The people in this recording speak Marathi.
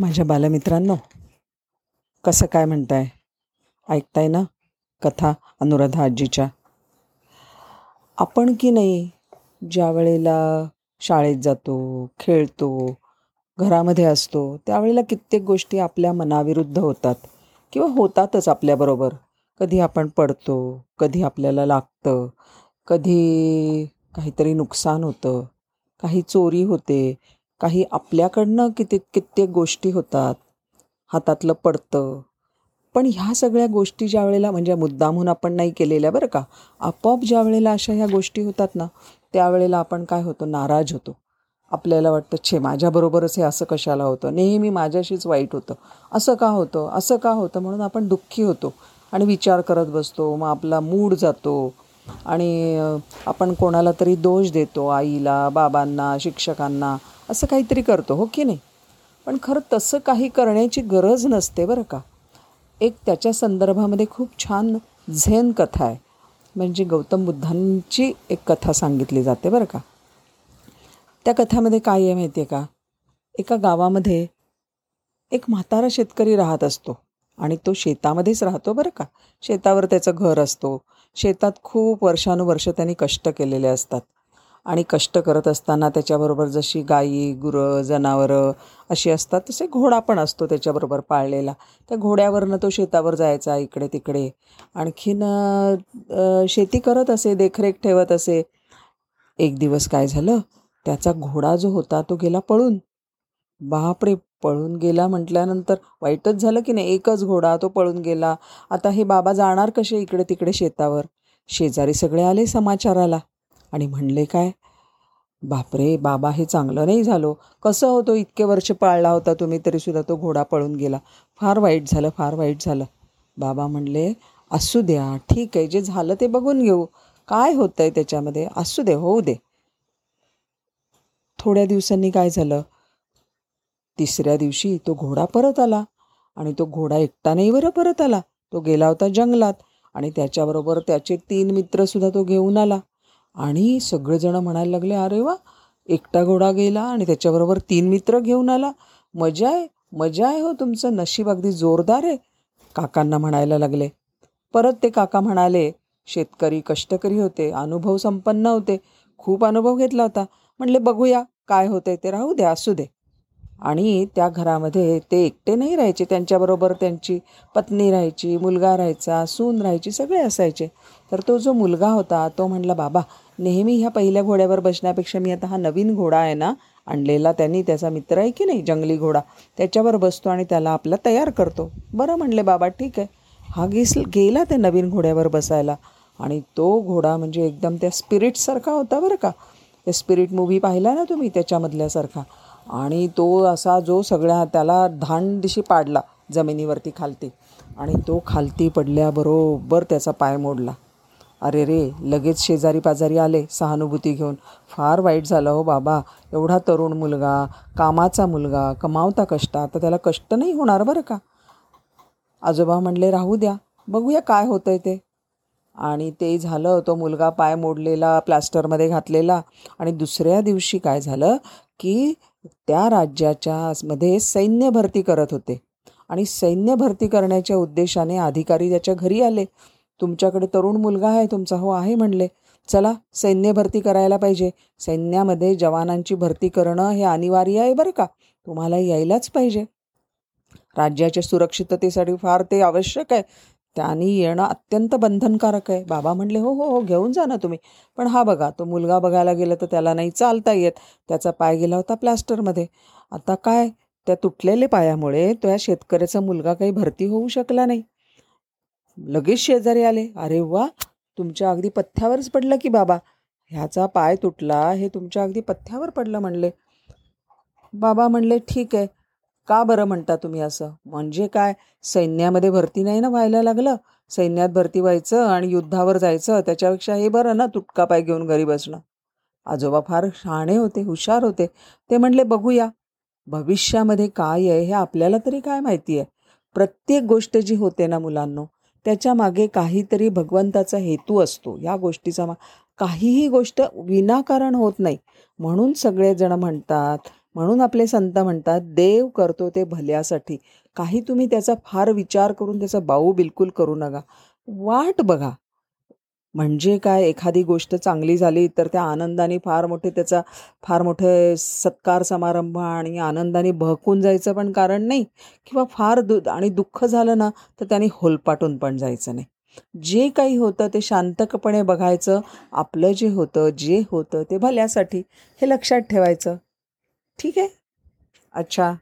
माझ्या बालमित्रांनो कसं काय म्हणताय? ऐकताय ना? कथा अनुराधा आजीच्या. आपण की नाही? ज्या वेळेला शाळेत जातो खेळतो घरामध्ये असतो त्यावेळेला कित्येक गोष्टी आपल्या मनाविरुद्ध होतात किंवा होतातच आपल्याबरोबर कधी आपण पडतो कधी आपल्याला लागतं कधी काहीतरी नुकसान होतं काही चोरी होते काही आपल्याकडनं किती कित्येक गोष्टी होतात हातातलं पडतं. पण ह्या सगळ्या गोष्टी ज्या वेळेला म्हणजे मुद्दामहून आपण नाही केलेल्या बरं का आपोआप ज्या वेळेला अशा ह्या गोष्टी होतात ना त्यावेळेला आपण काय होतो नाराज होतो. आपल्याला वाटतं छे माझ्याबरोबरच हे असं कशाला होतं? नेहमी माझ्याशीच वाईट होतं. असं का होतं? असं का होतं? म्हणून आपण दुःखी होतो आणि विचार करत बसतो. मग आपला मूड जातो. आणि आपण कोणाला तरी दोष देतो आईला बाबांना शिक्षकांना असं काहीतरी करतो हो की नाही? पण खरं तसं काही करण्याची गरज नसते बरं का. एक त्याच्या संदर्भामध्ये खूप छान झेन कथा आहे. म्हणजे गौतम बुद्धांची एक कथा सांगितली जाते बरं का. त्या कथामध्ये काय आहे माहिती आहे का? एका गावामध्ये एक म्हातारा शेतकरी राहत असतो आणि तो शेतामध्येच राहतो बरं का. शेतावर त्याचं घर असतो शेतात खूप वर्षानुवर्ष त्यांनी कष्ट केलेले असतात. आणि कष्ट करत असताना त्याच्याबरोबर जशी गाई गुरं जनावरं अशी असतात तसे घोडा पण असतो त्याच्याबरोबर पाळलेला. त्या घोड्यावरनं तो शेतावर जायचा इकडे तिकडे. आणखीन शेती करत असे देखरेख ठेवत असे. एक दिवस काय झालं? त्याचा घोडा जो होता तो गेला पळून. बापरे! पळून गेला म्हटल्यानंतर वाईटच झालं की नाही? एकच घोडा तो पळून गेला. आता हे बाबा जाणार कसे इकडे तिकडे शेतावर? शेजारी सगळे आले समाचाराला. आणि म्हणले काय? बापरे बाबा हे चांगलं नाही झालो. कसं होतो इतके वर्ष पाळला होता तुम्ही तरीसुद्धा तो घोडा पळून गेला. फार वाईट झालं फार वाईट झालं. बाबा म्हणले असू द्या ठीक आहे जे झालं ते बघून घेऊ. काय होतं आहे त्याच्यामध्ये? असू दे होऊ दे. थोड्या दिवसांनी काय झालं? तिसऱ्या दिवशी तो घोडा परत आला आणि तो घोडा एकटा नाही बरं परत आला. तो गेला होता जंगलात आणि त्याच्याबरोबर त्याचे तीन मित्रसुद्धा तो घेऊन आला. आणि सगळेजणं म्हणायला लागले अरे वा एकटा घोडा गेला आणि त्याच्याबरोबर तीन मित्र घेऊन आला. मजा आहे मजा आहे हो तुमचं नशीब अगदी जोरदार आहे. काकांना म्हणायला लागले. परत ते काका म्हणाले शेतकरी कष्टकरी होते अनुभव संपन्न होते खूप अनुभव घेतला होता. म्हणले बघूया काय होते ते राहू द्या असू दे. आणि त्या घरामध्ये ते एकटे नाही राहायचे. त्यांच्याबरोबर त्यांची पत्नी राहायची मुलगा राहायचा सून राहायची सगळे असायचे. तर तो जो मुलगा होता तो म्हणला बाबा नेहमी ह्या पहिल्या घोड्यावर बसण्यापेक्षा मी आता हा नवीन घोडा आहे ना आणलेला त्यांनी त्याचा मित्र आहे की नाही जंगली घोडा त्याच्यावर बसतो आणि त्याला आपला तयार करतो. बरं म्हणले बाबा ठीक आहे. हा गेस गेला ते नवीन घोड्यावर बसायला. आणि तो घोडा म्हणजे एकदम त्या स्पिरिटसारखा होता बरं का. त्या स्पिरिट मूव्ही पाहिला ना तुम्ही त्याच्यामधल्यासारखा. आणि तो असा जो सगळ्या त्याला दिशी पाडला जमिनीवरती खालती. आणि तो खालती पडल्याबरोबर त्याचा पाय मोडला. अरे रे लगेच शेजारी पाजारी आले सहानुभूती घेऊन. फार वाईट झालं हो बाबा. एवढा तरुण मुलगा कामाचा मुलगा कमावता कष्ट आता त्याला कष्ट नाही होणार बरं का? आजोबा म्हणले राहू द्या. बघूया काय होतं आहे ते. आणि ते झालं तो मुलगा पाय मोडलेला प्लास्टरमध्ये घातलेला. आणि दुसऱ्या दिवशी काय झालं की त्या राज्याच्या मध्ये सैन्य भरती करत होते. आणि सैन्य भरती करण्याच्या उद्देशाने अधिकारी त्याच्या घरी आले. तुमच्याकडे तरुण मुलगा आहे तुमचा हो आहे म्हणले. चला सैन्य भरती करायला पाहिजे. सैन्यामध्ये जवानांची भरती करणं हे अनिवार्य आहे बरं का? तुम्हाला यायलाच पाहिजे. राज्याच्या सुरक्षिततेसाठी फार ते आवश्यक आहे. त्याने येणं अत्यंत बंधनकारक आहे. बाबा म्हणले हो हो हो घेऊन जा ना तुम्ही. पण हा बघा तो मुलगा बघायला गेला तर त्याला नाही चालता येत. त्याचा पाय गेला होता प्लास्टरमध्ये. आता काय? त्या तुटलेल्या पायामुळे तो या शेतकऱ्याचा मुलगा काही भरती होऊ शकला नाही. लगेच शेजारी आले. अरे वा! तुमच्या अगदी पथ्यावरच पडलं की बाबा. ह्याचा पाय तुटला हे तुमच्या अगदी पथ्यावर पडलं म्हणले. बाबा म्हणले ठीक आहे. का बरं म्हणता तुम्ही असं? म्हणजे काय? सैन्यामध्ये भरती नाही ना व्हायला लागलं? सैन्यात भरती व्हायचं आणि युद्धावर जायचं त्याच्यापेक्षा हे बरं ना तुटका पाय घेऊन घरी बसणं. आजोबा फार शहाणे होते हुशार होते. ते म्हणले बघूया. भविष्यामध्ये काय आहे हे आपल्याला तरी काय माहिती आहे? प्रत्येक गोष्ट जी होते ना मुलांनो त्याच्यामागे काहीतरी भगवंताचा हेतू असतो. या गोष्टीचा मा काहीही गोष्ट विनाकारण होत नाही. म्हणून सगळेजण म्हणतात म्हणून आपले संत म्हणतात देव करतो ते भल्यासाठी. काही तुम्ही त्याचा फार विचार करून त्याचा बाऊ बिलकुल करू नका. वाट बघा. म्हणजे काय? एखादी गोष्ट चांगली झाली तर त्या आनंदाने फार मोठे त्याचा फार मोठे सत्कार समारंभ आणि आनंदाने भहकून जायचं पण कारण नाही किंवा फार दु आणि दुःख झालं ना तर त्याने होलपाटून पण जायचं नाही. जे काही होतं ते शांतकपणे बघायचं. आपलं जे होतं जे होतं ते भल्यासाठी हे लक्षात ठेवायचं. ठीक आहे अच्छा।